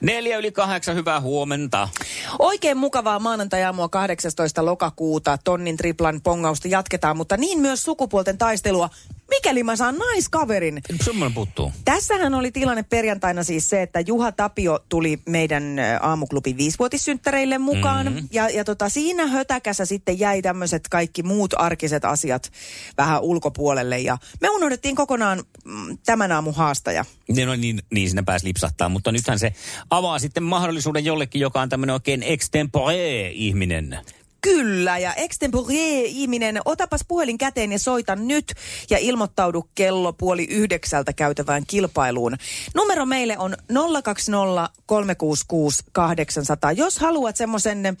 Neljä yli kahdeksan, hyvää huomenta. Oikein mukavaa maanantajaamua 18. lokakuuta. Tonnin triplan pongausta jatketaan, mutta niin myös sukupuolten taistelua. Mikäli mä saan naiskaverin. Semmoinen puuttuu. Tässähän oli tilanne perjantaina siis se, että Juha Tapio tuli meidän aamuklubin viisivuotissynttäreille mukaan. Mm-hmm. Ja, ja tota, siinä hötäkässä sitten jäi tämmöiset kaikki muut arkiset asiat vähän ulkopuolelle. Ja me unohdettiin kokonaan mm, tämän aamun haastaja. Niin, no, niin, niin sinne pääsi lipsahtaa, mutta nythän se avaa sitten mahdollisuuden jollekin, joka on tämmöinen oikein extempore-ihminen. Kyllä, ja extempore-ihminen, otapas puhelin käteen ja soita nyt ja ilmoittaudu kello puoli yhdeksältä käytävään kilpailuun. Numero meille on 020 366 800. Jos haluat semmoisen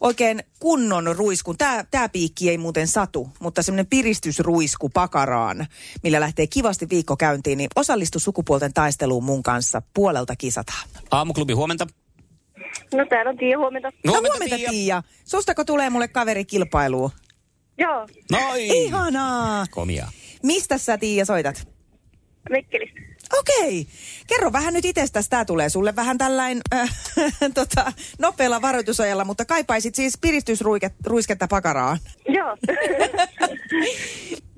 oikein kunnon ruiskun, tämä tää piikki ei muuten satu, mutta semmoinen piristysruisku pakaraan, millä lähtee kivasti viikko käyntiin, niin osallistu sukupuolten taisteluun mun kanssa. Puolelta kisataan. Aamuklubi, huomenta. No täällä on Tiia, huomenta. No huomenta, Tiia. Sustako tulee mulle kaveri kilpailuun? Joo, Noin. Ihanaa! Komia. Mistä sä Tiia soitat? Mikkelistä. Okei. Kerro vähän nyt itsestäsi. Tämä tulee sulle vähän tällain äh, tota, nopealla varoitusajalla, mutta kaipaisit siis piristysruisketta pakaraan. Joo.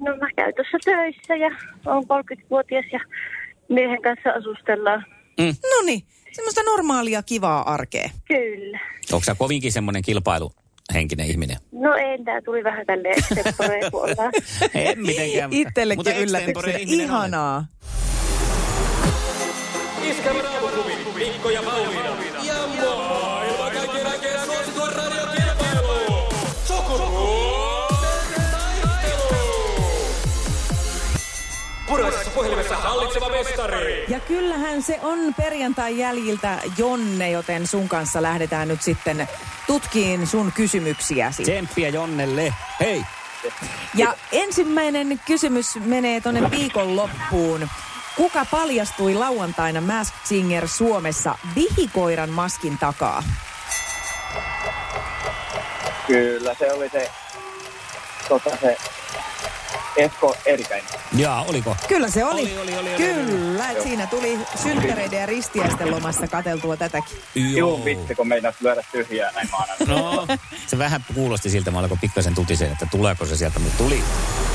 no mä käyn tuossa töissä ja on 30-vuotias ja miehen kanssa asustellaan. No niin, semmoista normaalia, kivaa arkea. Kyllä. Onko sä kovinkin semmoinen kilpailuhenkinen ihminen? No ei, tää tuli vähän tälleen extemporeen, kun ollaan. En mitenkään. mutta- Itsellekin yllätyksenä. Ihanaa. Iskävä raamuklubi, Mikko ja Pauliina. Ja maailman kaikkien aikeen suosituen radiokilpailu. Sukupuolten taistelu. Puraisessa puhelimessa hallitseva mestari. Ja kyllähän se on perjantai jäljiltä Jonne, joten sun kanssa lähdetään nyt sitten tutkiin sun kysymyksiäsi. Tsemppiä Jonnelle. Hei. Ja ensimmäinen kysymys menee tuonne viikonloppuun. Kuka paljastui lauantaina Masked Singer Suomessa vihikoiran maskin takaa? Kyllä, se oli se, tota se Esko Erikäinen. Jaa, oliko? Kyllä se oli. Oli, oli, oli, oli, Kyllä, että siinä tuli synttäreiden ja ristiäisten lomassa kateltua tätäkin. Juu, vitsi, kun meinas lyödä tyhjää näin maanantaina. No, se vähän kuulosti siltä, mä alkoi pikkasen tutisen, että tuleeko se sieltä, mutta tuli.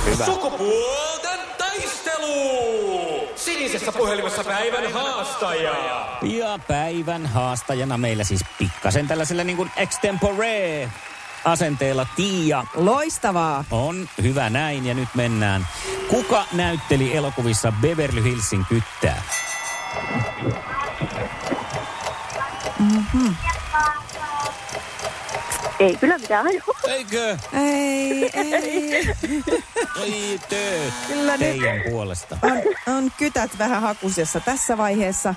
Hyvä. Sukupuolten taistelu. Sinisessä puhelimessa päivän haastaja. Ja päivän haastajana meillä siis pikkasen tällaisella niin kuin extempore asenteella Tiia Loistavaa. on hyvä näin ja nyt mennään. Kuka näytteli elokuvissa Beverly Hillsin kyttää? Ei kyllä mitään. Eikö? Ei, ei. Oi tööt Kyllä nyt teidän puolesta. on, on kytät vähän hakusessa tässä vaiheessa.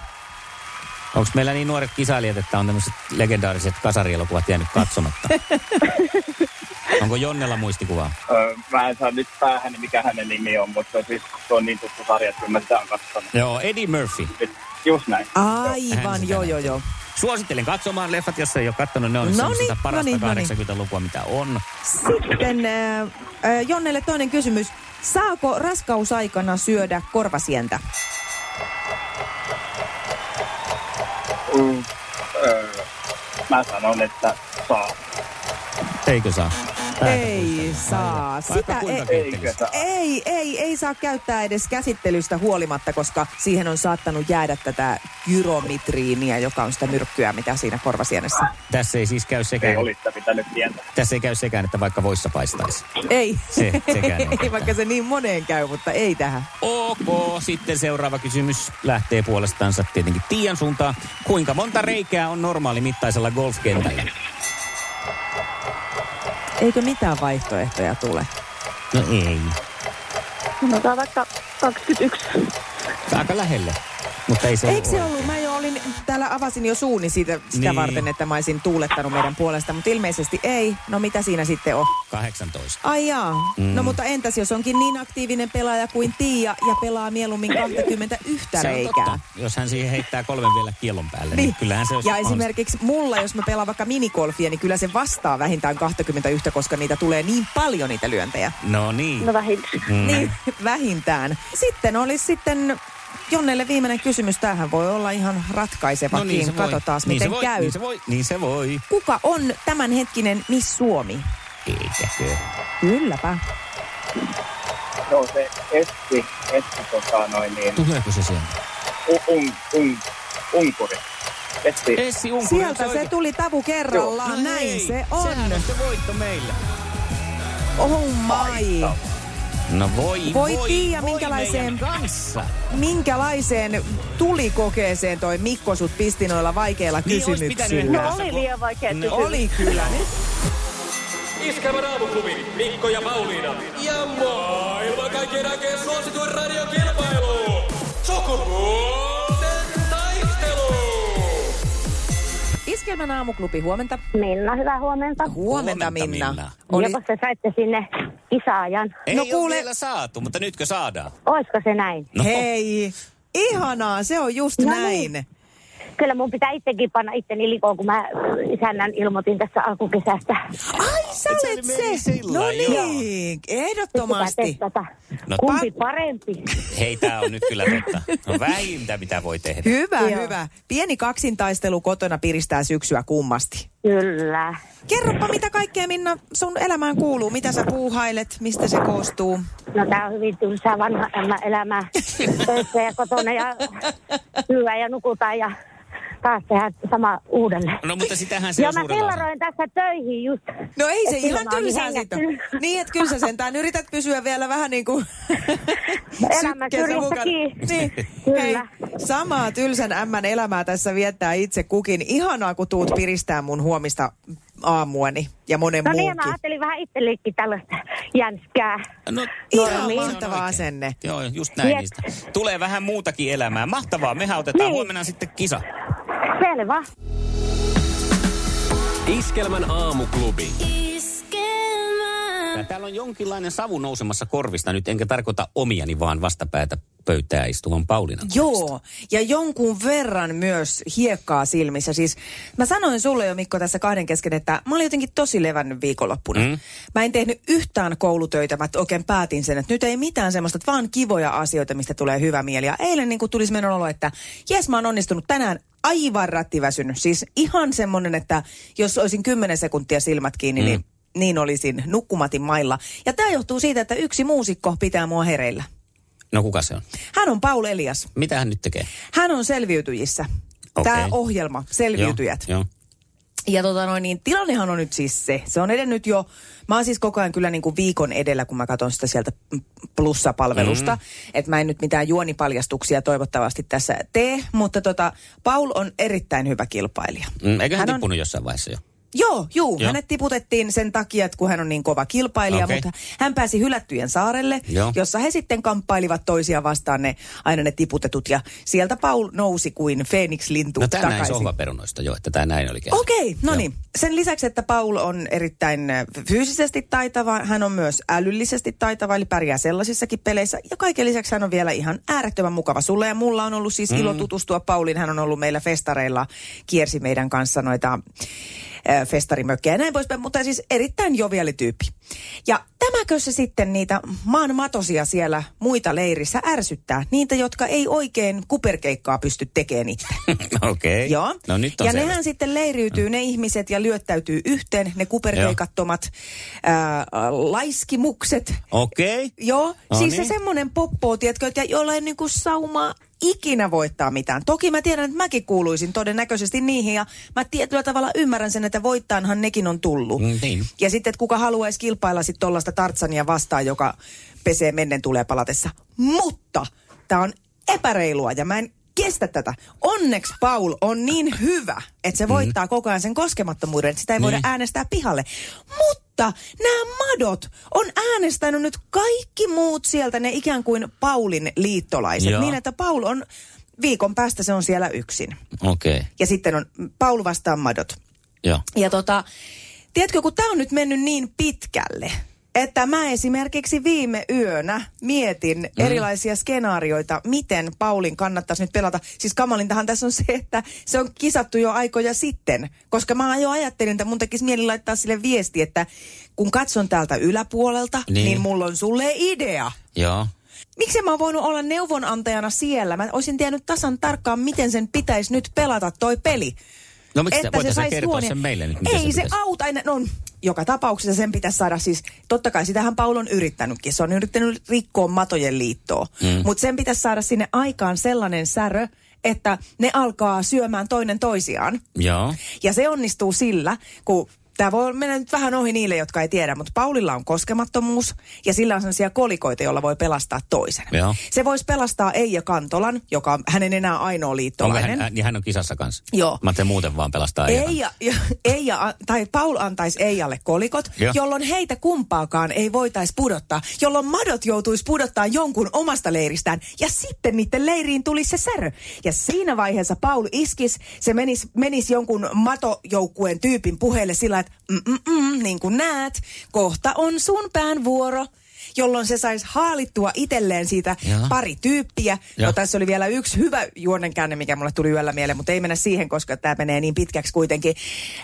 Onko meillä niin nuoret kisailijat, että on tämmöiset legendaariset kasarielokuvat jäänyt katsomatta? Onko Jonnella muistikuvaa? Öö, mä en saa nyt päähän, niin mikä hänen nimi on, mutta siis se on niin tuttu sarja, että kyllä mä sitä on katsonut. Joo, Eddie Murphy. Just näin. Aivan, sitä joo, joo, joo. Suosittelen katsomaan leffat, jos ei ole katsonut. Ne on Noniin, semmoista parasta noniin, noniin. 80-lukua, mitä on. Sitten äh, Jonnelle toinen kysymys. Saako raskausaikana syödä korvasientä? Mm, öö, mä sanon, että saa. Eikö saa? Ei saa. Sitä ei, ei, ei, ei saa käyttää edes käsittelystä huolimatta, koska siihen on saattanut jäädä tätä gyromitriiniä, joka on sitä myrkkyä, mitä siinä korvasienessä. Tässä ei siis käy Ei sekään, olisi sitä pitänyt tietää. tässä ei käy sekään, että vaikka voissa paistaisi. Ei. Se- sekään ei ei, vaikka se niin moneen käy, mutta ei tähän. Ok, sitten seuraava kysymys lähtee puolestaansa tietenkin Tiian suuntaan. Kuinka monta reikää on normaalimittaisella golfkentällä? Eikö mitään vaihtoehtoja tule? No ei. Sanotaan vaikka 21. Aika lähelle. Mutta ei se Eikö se ole ollut? Mä olin, täällä avasin jo suuni siitä, sitä Niin. varten, että mä olisin tuulettanut meidän puolesta, mutta ilmeisesti ei. No mitä siinä sitten on? 18. Ai jaa. Mm. No mutta entäs jos onkin niin aktiivinen pelaaja kuin Tiia ja pelaa mieluummin 21 Se on reikää? totta. Jos hän siihen heittää kolmen vielä kielon päälle, niin, Niin. kyllähän se olisi Ja esimerkiksi mulla, jos mä pelaan vaikka minigolfia, niin kyllä se vastaa vähintään 21, koska niitä tulee niin paljon niitä lyöntejä. No niin. No vähintään. Mm. Niin, vähintään. Sitten olisi sitten Jonnelle viimeinen kysymys. Tämähän voi olla ihan ratkaisevakin. No niin se voi. Katsotaan, niin miten se voi, käy. Niin se voi, niin se voi. Kuka on tämänhetkinen Miss Suomi? Eikäkö? Kylläpä. Joo, se Esti, Esti tota noin niin, Tuleeko se sieltä? un, un, un, Unkuri. Esti, Essi Unkuri. Sieltä se tuli tavu kerrallaan. No Näin hei, se on. Sehän on se voitto meillä. Oh my. No voi, Voi voi, tiiä, voi minkälaiseen- kanssa. Minkälaiseen tulikokeeseen toi Mikko sut pisti noilla vaikeilla Niin, kysymyksillä? No oli liian vaikea No, kysymys. Oli kyllä. Iskelmän aamuklubi, Mikko ja Pauliina. Ja maailman kaikkien aikeen suosituen radiokilpailu. Sukupuolten Iskelmän aamuklubi, huomenta. Minna, hyvää huomenta. Huomenta, Huomenta, Minna. Minna. Oli, Joko te saitte sinne kisaajan? Ei No kuule- ole vielä saatu, mutta nytkö saadaan? Oisko se näin? No. Hei, ihanaa, se on just No näin. niin. Kyllä mun pitää itsekin panna itteni likoon, kun mä isännän ilmoitin tässä alkukesästä. Ai, sä Et sä olet se. sillä No niin, ehdottomasti. No, Kumpi pa- parempi? Hei, tää on nyt kyllä totta. No vähintä, mitä voi tehdä. Hyvä, Joo. hyvä. Pieni kaksintaistelu kotona piristää syksyä kummasti. Kyllä. Kerropa, mitä kaikkea Minna sun elämään kuuluu. Mitä sä puuhailet, mistä se koostuu? No tää on hyvin tylsää vanha ämmä elämää. Töissä ja kotona ja syödä ja nukutaan ja taas tehdä sama uudelleen. No mutta sitähän se Joo, on mä sillaroin tässä töihin just. No ei se ihan tylsää siitä. hengästynyt. Niin, että kyllä sä sentään yrität pysyä vielä vähän niin kuin kiinni. Niin, Kyllä. hei, samaa tylsän ämmän elämää tässä viettää itse kukin. Ihanaa, kun tuut piristää mun huomista aamuani ja monen No niin, muunkin. mä ajattelin vähän itsellekin tällaista jänskää. No, Ihan mahtava asenne. Joo, just näin Jep. niistä. Tulee vähän muutakin elämää. Mahtavaa, mehän otetaan Niin. huomenna sitten kisa. Selvä. Iskelmän aamuklubi. Ja täällä on jonkinlainen savu nousemassa korvista nyt, enkä tarkoita omiani, vaan vastapäätä pöytää istuvan Paulinan. Joo, ja jonkun verran myös hiekkaa silmissä. Siis mä sanoin sulle jo Mikko tässä kahden kesken, että mä olin jotenkin tosi levännyt viikonloppuna. Mm. Mm. Mä en tehnyt yhtään koulutöitä, mä oikein päätin sen, että nyt ei mitään semmoista, että vaan kivoja asioita, mistä tulee hyvä mieli. Ja eilen niin tuli semmoinen olo, että jes mä oon onnistunut tänään aivan rattiväsynyt. Siis ihan semmoinen, että jos olisin 10 sekuntia silmät kiinni, mm. niin niin olisin nukkumatin mailla. Ja tämä johtuu siitä, että yksi muusikko pitää mua hereillä. No kuka se on? Hän on Paul Elias. Mitä hän nyt tekee? Hän on selviytyjissä. Okei. Tämä ohjelma, Selviytyjät. Joo, joo. Ja tota noin, niin tilannehan on nyt siis se. Se on edennyt jo, mä oon siis koko ajan kyllä niin kuin viikon edellä, kun mä katson sitä sieltä plussapalvelusta. Mm. Että mä en nyt mitään juonipaljastuksia toivottavasti tässä tee, mutta tota, Paul on erittäin hyvä kilpailija. Mm, Eikö hän, Hän on- tippunut jossain vaiheessa jo? Joo, juu, Joo. hänet tiputettiin sen takia, että kun hän on niin kova kilpailija, Okei. mutta hän pääsi hylättyjen saarelle, Joo. jossa he sitten kamppailivat toisia vastaan ne, aina ne tiputetut. Ja sieltä Paul nousi kuin Phoenix-lintu No tämä näin takaisin. sohvaperunoista jo, että tämä näin oli. Okei, no Joo. niin. Sen lisäksi, että Paul on erittäin äh, fyysisesti taitava, hän on myös älyllisesti taitava, eli pärjää sellaisissakin peleissä. Ja kaiken lisäksi hän on vielä ihan äärettömän mukava. Sulle ja mulla on ollut siis mm. ilo tutustua Paulin. Hän on ollut meillä festareilla, kiersi meidän kanssa noita äh, festarimökkejä ja näin poispäin, mutta siis erittäin joviali tyyppi. Ja tämäkö se sitten niitä maan matosia siellä muita leirissä ärsyttää? Niitä, jotka ei oikein kuperkeikkaa pysty tekemään itse. Okei. Joo. No nyt on ja selvä. nehän sitten leiriytyy ne ihmiset ja lyöttäytyy yhteen, ne kuperkeikattomat ää, laiskimukset. Okei. Joo, No siis niin. se semmoinen poppo, tiedätkö, että jolla ei niinku saumaa ikinä voittaa mitään. Toki mä tiedän, että mäkin kuuluisin todennäköisesti niihin ja mä tietyllä tavalla ymmärrän sen, että voittaanhan nekin on tullut. Mm, niin. Ja sitten, että kuka haluaisi kilpailla sitten tuollaista Tartsania vastaan, joka pesee mennen tulee palatessa. Mutta tämä on epäreilua ja mä en kestä tätä. Onneksi Paul on niin hyvä, että se voittaa koko ajan sen koskemattomuuden, että sitä ei voida Niin. äänestää pihalle. Mutta nämä madot on äänestänyt nyt kaikki muut sieltä, ne ikään kuin Paulin liittolaiset. Joo. Niin, että Paul on, viikon päästä se on siellä yksin. Okei. Ja sitten on Paul vastaan madot. Joo. Ja tota, tiedätkö, kun tämä on nyt mennyt niin pitkälle, että mä esimerkiksi viime yönä mietin mm. erilaisia skenaarioita, miten Paulin kannattaisi nyt pelata. Siis kamalintahan tässä on se, että se on kisattu jo aikoja sitten, koska mä jo ajattelin, että mun tekisi mieli laittaa sille viesti, että kun katson täältä yläpuolelta, Niin. niin, mulla on sulle idea. Joo. Miksi mä oon voinut olla neuvonantajana siellä? Mä olisin tiennyt tasan tarkkaan, miten sen pitäisi nyt pelata toi peli. No miksi sä, voit sä sais kertoa huonia- sen meille nyt, miten Ei se, pitäisi? auta. Aina, no, joka tapauksessa sen pitäisi saada siis, totta kai sitähän Paul on yrittänytkin. Se on yrittänyt rikkoa matojen liittoa. Mm. Mutta sen pitäisi saada sinne aikaan sellainen särö, että ne alkaa syömään toinen toisiaan. Joo. Ja se onnistuu sillä, kun Tämä voi mennä nyt vähän ohi niille, jotka ei tiedä, mutta Paulilla on koskemattomuus ja sillä on sellaisia kolikoita, joilla voi pelastaa toisen. Joo. Se voisi pelastaa Eija Kantolan, joka on hänen enää ainoa Onko liittolainen. hän, niin hän on kisassa kanssa? Joo. Mä ajattelin muuten vaan pelastaa. Eija, ja- Eija, tai Paul antaisi Eijalle kolikot, Joo. jolloin heitä kumpaakaan ei voitaisi pudottaa, jolloin madot joutuisi pudottaa jonkun omasta leiristään, ja sitten niiden leiriin tulisi se särö. Ja siinä vaiheessa Paul iskis, se menisi menis jonkun matojoukkueen tyypin puheelle sillä, että mm, mm, mm, niin kuin näet, kohta on sun pään vuoro jolloin se saisi haalittua itselleen siitä Joo. pari tyyppiä. No tässä oli vielä yksi hyvä juonenkäänne, mikä mulle tuli yöllä mieleen, mutta ei mennä siihen, koska tämä menee niin pitkäksi kuitenkin.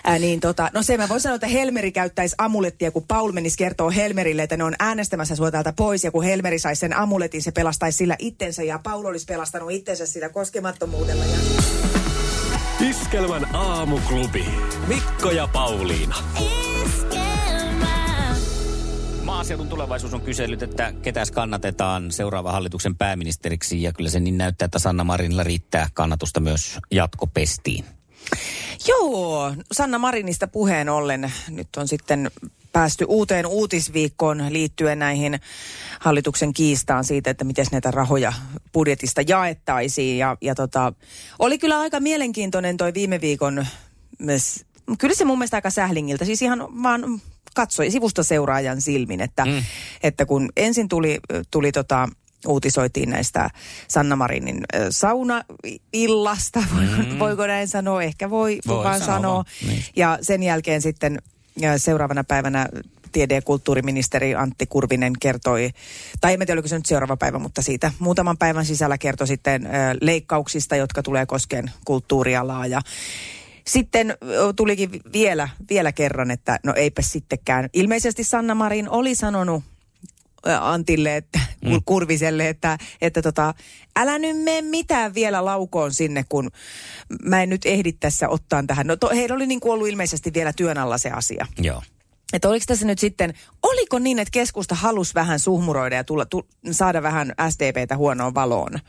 Ää, niin tota, no se mä voin sanoa, että Helmeri käyttäisi amulettia, kun Paul menisi kertoo Helmerille, että ne on äänestämässä sua täältä pois. Ja kun Helmeri saisi sen amuletin, se pelastaisi sillä itsensä ja Paul olisi pelastanut itsensä sillä koskemattomuudella. Ja... Iskelmän aamuklubi. Mikko ja Pauliina. Maaseudun tulevaisuus on kysellyt, että ketäs kannatetaan seuraava hallituksen pääministeriksi. Ja kyllä se niin näyttää, että Sanna Marinilla riittää kannatusta myös jatkopestiin. Joo, Sanna Marinista puheen ollen nyt on sitten päästy uuteen uutisviikkoon liittyen näihin hallituksen kiistaan siitä, että miten näitä rahoja budjetista jaettaisiin. Ja, ja tota, oli kyllä aika mielenkiintoinen toi viime viikon, mes- kyllä se mun mielestä aika sählingiltä, siis ihan vaan katsoi sivusta seuraajan silmin, että, mm. että kun ensin tuli, tuli tota, uutisoitiin näistä Sanna Marinin äh, saunaillasta, mm. voiko näin sanoa, ehkä voi, Voi kukaan sanoa sanoa. niin. Ja sen jälkeen sitten seuraavana päivänä tiede- ja kulttuuriministeri Antti Kurvinen kertoi, tai en tiedä oliko se nyt seuraava päivä, mutta siitä muutaman päivän sisällä kertoi sitten leikkauksista, jotka tulee koskeen kulttuurialaa ja sitten tulikin vi- vielä, vielä kerran, että no eipä sittenkään. Ilmeisesti Sanna Marin oli sanonut Antille, että, mm. Kurviselle, että, että tota, älä nyt mene mitään vielä laukoon sinne, kun mä en nyt ehdi tässä ottaa tähän. No to, heillä oli niin kuin ollut ilmeisesti vielä työn alla se asia. Joo. Että oliko tässä nyt sitten, oliko niin, että keskusta halusi vähän suhmuroida ja tulla, tu, saada vähän SDPtä huonoon valoon?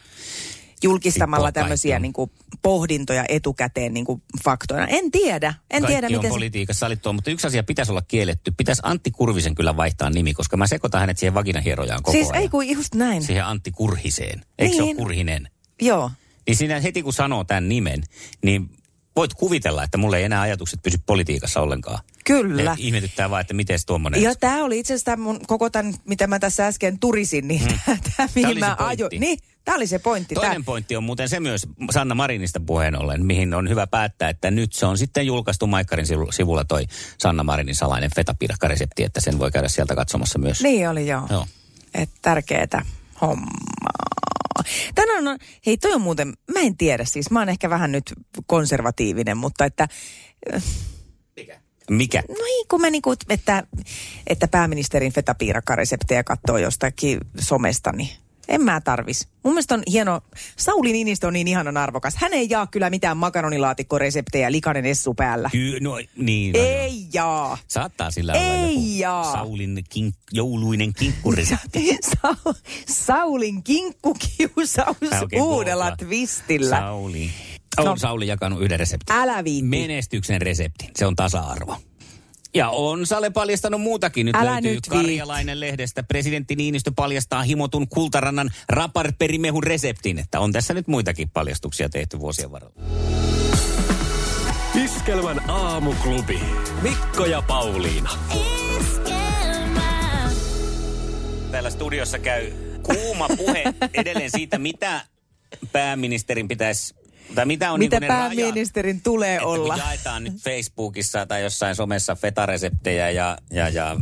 Julkistamalla Riippuu tämmöisiä niin kuin, pohdintoja etukäteen niin kuin, faktoina. En tiedä, en Kaikki tiedä on miten se... politiikassa sallittua, mutta yksi asia pitäisi olla kielletty. Pitäisi Antti Kurvisen kyllä vaihtaa nimi, koska mä sekoitan hänet siihen vaginahierojaan koko Siis ajan. ei kun just näin. Siihen Antti Kurhiseen. Eikö se ole Niin. Kurhinen? Joo. Niin siinä heti kun sanoo tämän nimen, niin voit kuvitella, että mulla ei enää ajatukset pysy politiikassa ollenkaan. Kyllä. Ne ihmetyttää vaan, että miten tuommoinen... Ja tämä oli itse asiassa mun, koko tämän, mitä mä tässä äsken turisin, niin mm. tämä, mihin se mä ajoin. Niin, tämä oli se pointti. Toinen Tää. pointti on muuten se myös Sanna Marinista puheen ollen, mihin on hyvä päättää, että nyt se on sitten julkaistu Maikkarin sivu- sivulla toi Sanna Marinin salainen fetapirakkaresepti, että sen voi käydä sieltä katsomassa myös. Niin oli joo. Joo. Että tärkeetä hommaa. Tänään on, hei toi on muuten, mä en tiedä siis, mä oon ehkä vähän nyt konservatiivinen, mutta että, Mikä? no ei kun mä niinku, että, että pääministerin fetapiirakkareseptejä katsoo jostakin somesta, niin en mä tarvis. Mun mielestä on hieno, Sauli Niinistö on niin ihanan arvokas. Hän ei jaa kyllä mitään makaronilaatikkoreseptejä likainen essu päällä. Ky- no, niin, no, joo. Ei jaa. Saattaa sillä olla Ei joku jaa. Saulin kink, jouluinen kinkkuresepti. Sa- Saulin kinkkukiusaus uudella googla. twistillä. Sauli. On No. Sauli jakanut yhden reseptin. Älä viitti. Menestyksen resepti. Se on tasa-arvo. Ja on Sale paljastanut muutakin. Nyt Älä löytyy nyt. Karjalainen lehdestä. Presidentti Niinistö paljastaa himotun kultarannan raparperimehun reseptin. Että on tässä nyt muitakin paljastuksia tehty vuosien varrella. Iskelmän aamuklubi. Mikko ja Pauliina. Täällä studiossa käy kuuma puhe edelleen siitä, mitä pääministerin pitäisi, tai mitä on Mitä niin ne rajat. pääministerin tulee Että olla? kun jaetaan nyt Facebookissa tai jossain somessa fetareseptejä ja, ja, ja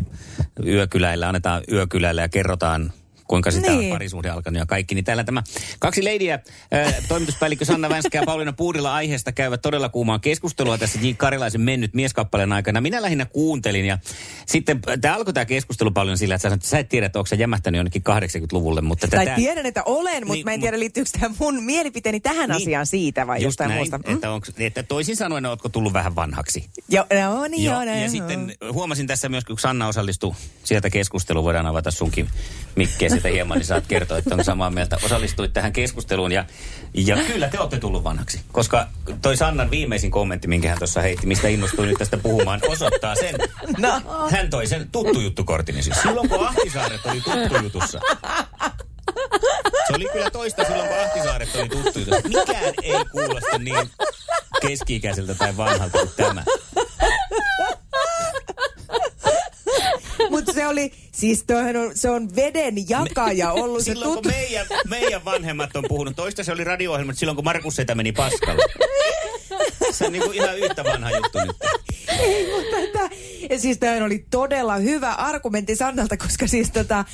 yökyläillä, annetaan yökyläillä ja kerrotaan kuinka sitä Niin. on parisuhde alkanut ja kaikki. Niin täällä tämä kaksi leidiä, äh, toimituspäällikkö Sanna Vänskä ja Pauliina Puurila aiheesta käyvät todella kuumaa keskustelua tässä J. Karilaisen mennyt mieskappaleen aikana. Minä lähinnä kuuntelin ja sitten tämä alkoi tämä keskustelu paljon sillä, että sä, sanoit, että sä et tiedä, että onko sä jämähtänyt jonnekin 80-luvulle. Mutta Tai tätä- tiedän, että olen, mutta Niin, mä en tiedä, liittyykö tämä mun mielipiteeni tähän Niin. asiaan siitä vai Just jostain näin, muusta. Mm? Että, että toisin sanoen, ootko tullut vähän vanhaksi? Joo, no niin, joo, Joo, näin ja on. sitten huomasin tässä myös, kun Sanna osallistui sieltä keskusteluun, voidaan avata sunkin mikkiä sitä hieman, niin saat kertoa, että on samaa mieltä. Osallistuit tähän keskusteluun ja, ja kyllä te olette tullut vanhaksi. Koska toi Sannan viimeisin kommentti, minkä hän tuossa heitti, mistä innostuin nyt tästä puhumaan, osoittaa sen. No. Hän toi sen tuttu juttukortin siis. Silloin kun Ahtisaaret oli tuttu jutussa. Se oli kyllä toista silloin, kun Ahtisaaret oli tuttu jutussa. Mikään ei kuulosta niin keski-ikäiseltä tai vanhalta kuin tämä. Mutta se oli, siis on, se on veden jakaja ollut se silloin tuttu. kun meidän, meidän vanhemmat on puhunut, toista se oli radio-ohjelma, silloin kun Markus Setä meni paskalle. Se on niinku ihan yhtä vanha juttu nyt. Ei, mutta tämä, ja siis tämä oli todella hyvä argumentti Sannalta, koska siis tota,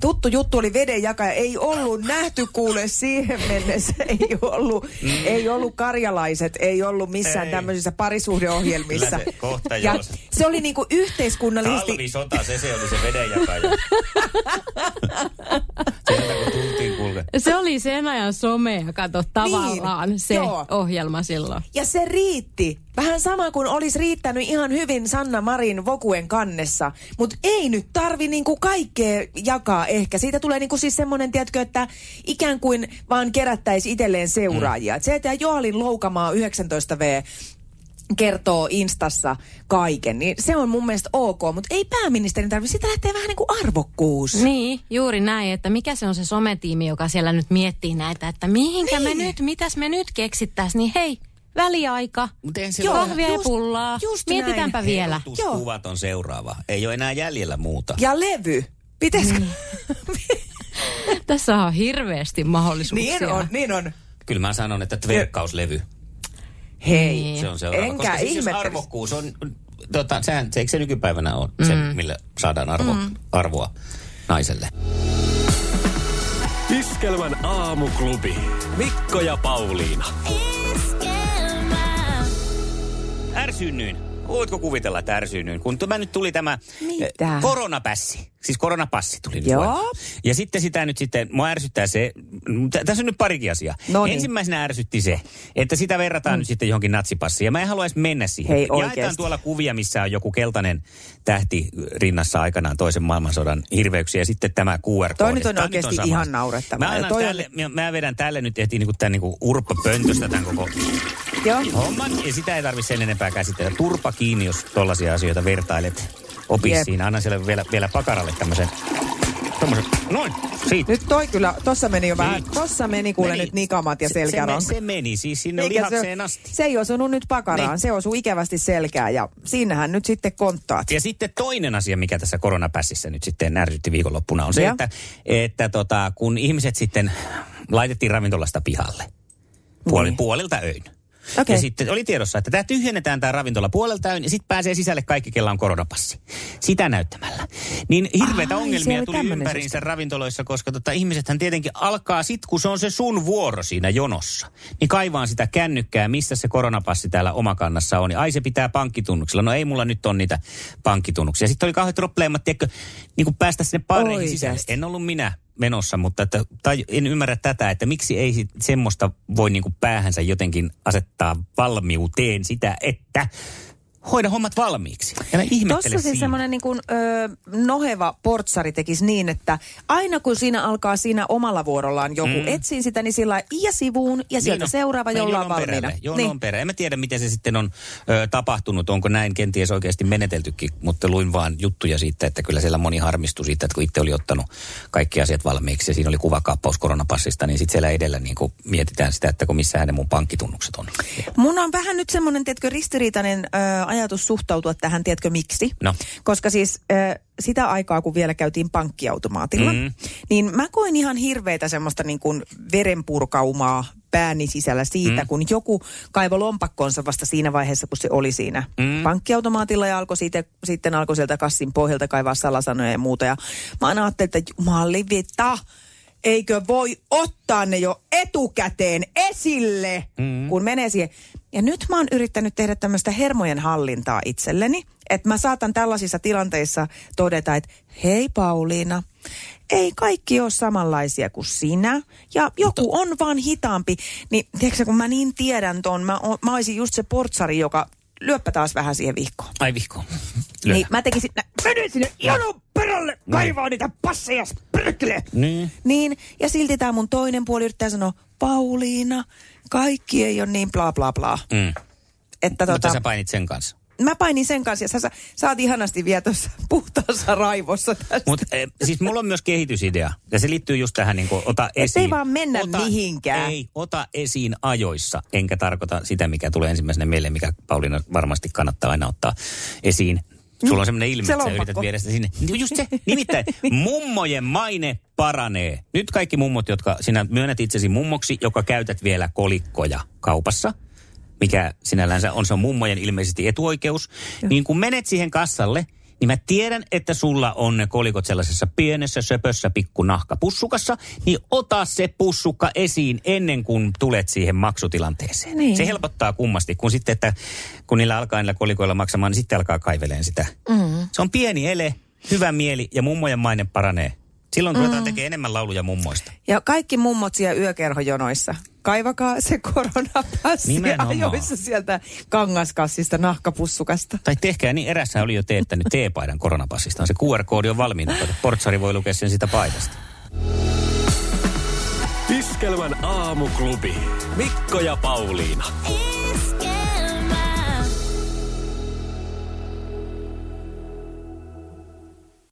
tuttu juttu oli veden jakaja. Ei ollut nähty kuule siihen mennessä. Ei ollut, mm. ei ollut karjalaiset, ei ollut missään Ei. tämmöisissä parisuhdeohjelmissa. Se kohta ja se oli niinku yhteiskunnallisesti... Talvisota, se se oli se vedenjakaja. Sieltä kun tultiin kulke. Se oli sen ajan somea, kato tavallaan se joo. ohjelma silloin. Ja se riitti. Vähän sama kuin olisi riittänyt ihan hyvin Sanna Marin Vokuen kannessa. Mutta ei nyt tarvi niinku kaikkea jakaa ehkä. Siitä tulee niinku siis semmoinen, tiedätkö, että ikään kuin vaan kerättäisi itselleen seuraajia. Mm. Se, että Joalin Loukamaa 19V kertoo Instassa kaiken, niin se on mun mielestä ok, mutta ei pääministerin tarvitse. Sitä lähtee vähän niin kuin arvokkuus. Niin, juuri näin, että mikä se on se sometiimi, joka siellä nyt miettii näitä, että mihinkä me nyt, mitäs me nyt keksittäis, niin hei, väliaika, Mut Joo, ole- kahvia ja pullaa, just mietitäänpä näin. vielä. Ehdotuskuvat on seuraava. Ei ole enää jäljellä muuta. Ja levy. Pitäisikö? Tässä on hirveästi mahdollisuuksia. niin on, niin on. Kyllä mä sanon, että tverkkauslevy. Hei. Niin. Se on seuraava. Enkä Koska siis jos arvokkuus on, tota, sehän, se, eikö se nykypäivänä on se, millä saadaan arvo, arvoa naiselle? Iskelmän aamuklubi. Mikko ja Pauliina. Ärsyynnyin. Voitko kuvitella, että ärsyynnyin? Kun tämä nyt tuli tämä Mitä? eh, koronapässi. Siis koronapassi tuli nyt Joo. voimaan. Ja sitten sitä nyt sitten, mua ärsyttää se, mm, tä- tässä on nyt parikin asiaa. Noniin. Ensimmäisenä ärsytti se, että sitä verrataan mm. nyt sitten johonkin natsipassiin. Ja mä en haluaisi mennä siihen. Hei, Jaetaan tuolla kuvia, missä on joku keltainen tähti rinnassa aikanaan toisen maailmansodan hirveyksiä. Ja sitten tämä QR-koodi. Toi nyt on Tää oikeesti sama ihan asia. naurettavaa. Mä, toi on- mä, mä vedän tälle nyt ehtiin niinku tämän niinku urppa pöntöstä tämän koko Joo. homman. Ja sitä ei tarvitse sen enempää käsitellä. Turpa kiinni, jos tollaisia asioita vertailet. Jep. siinä. Anna siellä vielä, vielä pakaralle tämmöisen. Tommosen. Noin. Siitä. Nyt toi kyllä, tossa meni jo vähän, tossa meni kuule Meni. nyt nikamat ja Se- se, selkäranka. se, se meni siis sinne Eikä lihakseen se, asti. se ei osunut nyt pakaraan, Niin. se osuu ikävästi selkään ja siinähän nyt sitten konttaat. Ja sitten toinen asia, mikä tässä koronapässissä nyt sitten ärsytti viikonloppuna, on se, Joo. että, että tota, kun ihmiset sitten laitettiin ravintolasta pihalle puoli, Niin. puolilta öin. Okei. Ja sitten oli tiedossa, että tämä tyhjennetään tämä ravintola puolelta ja sitten pääsee sisälle kaikki, kella on koronapassi. Sitä näyttämällä. Niin hirveitä Ai, ongelmia tuli ympäriinsä systeemi. ravintoloissa, koska tota, ihmisethän tietenkin alkaa sit, kun se on se sun vuoro siinä jonossa. Niin kaivaan sitä kännykkää, missä se koronapassi täällä omakannassa on. Ja ai se pitää pankkitunnuksella. No ei mulla nyt on niitä pankkitunnuksia. Sitten oli kauheat probleemat, tiedätkö, niin kuin päästä sinne pareihin sisälle. En ollut minä menossa, mutta että, tai en ymmärrä tätä, että miksi ei sit semmoista voi niin kuin päähänsä jotenkin asettaa valmiuteen sitä, että hoida hommat valmiiksi. Ja Tuossa siis semmoinen niin kuin, ö, noheva portsari tekisi niin, että aina kun siinä alkaa siinä omalla vuorollaan joku mm. etsii sitä, niin sillä ja sivuun ja sieltä on. seuraava, Mä jolla on valmiina. Perälle. Jonon niin. perä. En mä tiedä, miten se sitten on ö, tapahtunut. Onko näin kenties oikeasti meneteltykin, mutta luin vaan juttuja siitä, että kyllä siellä moni harmistui siitä, että kun itse oli ottanut kaikki asiat valmiiksi ja siinä oli kuvakaappaus koronapassista, niin sitten siellä edellä niin kuin mietitään sitä, että kun missä hänen mun pankkitunnukset on. Mun on vähän nyt semmoinen, tiedätkö, ristiriitainen ö, ajatus suhtautua tähän, tiedätkö miksi? No. Koska siis äh, sitä aikaa, kun vielä käytiin pankkiautomaatilla, Mm. mm. niin mä koin ihan hirveitä semmoista niin kuin verenpurkaumaa pääni sisällä siitä, mm. kun joku kaivo lompakkonsa vasta siinä vaiheessa, kun se oli siinä mm. pankkiautomaatilla ja alkoi siitä, sitten alkoi sieltä kassin pohjalta kaivaa salasanoja ja muuta. Ja mä aina ajattelin, että jumalivita, eikö voi ottaa ne jo etukäteen esille, mm. kun menee siihen. Ja nyt mä oon yrittänyt tehdä tämmöistä hermojen hallintaa itselleni, että mä saatan tällaisissa tilanteissa todeta, että hei Pauliina, ei kaikki ole samanlaisia kuin sinä. Ja joku on vaan hitaampi. Niin tiedätkö, kun mä niin tiedän ton, mä, o- mä olisin just se portsari, joka lyöppä taas vähän siihen vihkoon. Ai vihko. Lyö. Niin mä tekisin, nä, menen sinne jonon perälle, kaivaa niitä passeja, perkele. Niin. Niin, ja silti tämä mun toinen puoli yrittää sanoa, Pauliina, kaikki ei ole niin bla bla bla. Mm. Että Mutta tota, sä painit sen kanssa. Mä painin sen kanssa ja sä, sä, sä oot ihanasti vielä tuossa puhtaassa raivossa tästä. Mutta eh, siis mulla on myös kehitysidea. Ja se liittyy just tähän, niin kuin, ota ei esiin. vaan mennä ota, mihinkään. Ei, ota esiin ajoissa. Enkä tarkoita sitä, mikä tulee ensimmäisenä mieleen, mikä Pauliina varmasti kannattaa aina ottaa esiin. Sulla on semmoinen ilme, Se että sä yrität viedä sitä sinne. Just se, nimittäin mummojen maine paranee. Nyt kaikki mummot, jotka sinä myönnät itsesi mummoksi, joka käytät vielä kolikkoja kaupassa, mikä sinällänsä on, se on mummojen ilmeisesti etuoikeus, niin kun menet siihen kassalle, niin mä tiedän, että sulla on ne kolikot sellaisessa pienessä söpössä pikku nahkapussukassa, niin ota se pussukka esiin ennen kuin tulet siihen maksutilanteeseen. Niin. Se helpottaa kummasti, kun sitten, että kun niillä alkaa niillä kolikoilla maksamaan, niin sitten alkaa kaiveleen sitä. Mm. Se on pieni ele, hyvä mieli ja mummojen maine paranee. Silloin ruvetaan Mm. tekemään enemmän lauluja mummoista. Ja kaikki mummot siellä yökerhojonoissa. Kaivakaa se koronapassi Nimenomaan. ajoissa sieltä kangaskassista, nahkapussukasta. Tai tehkää niin, erässä oli jo teettänyt teepaidan koronapassista. Se QR-koodi on valmiina. Portsari voi lukea sen sitä paidasta. Iskelmän aamuklubi. Mikko ja Pauliina.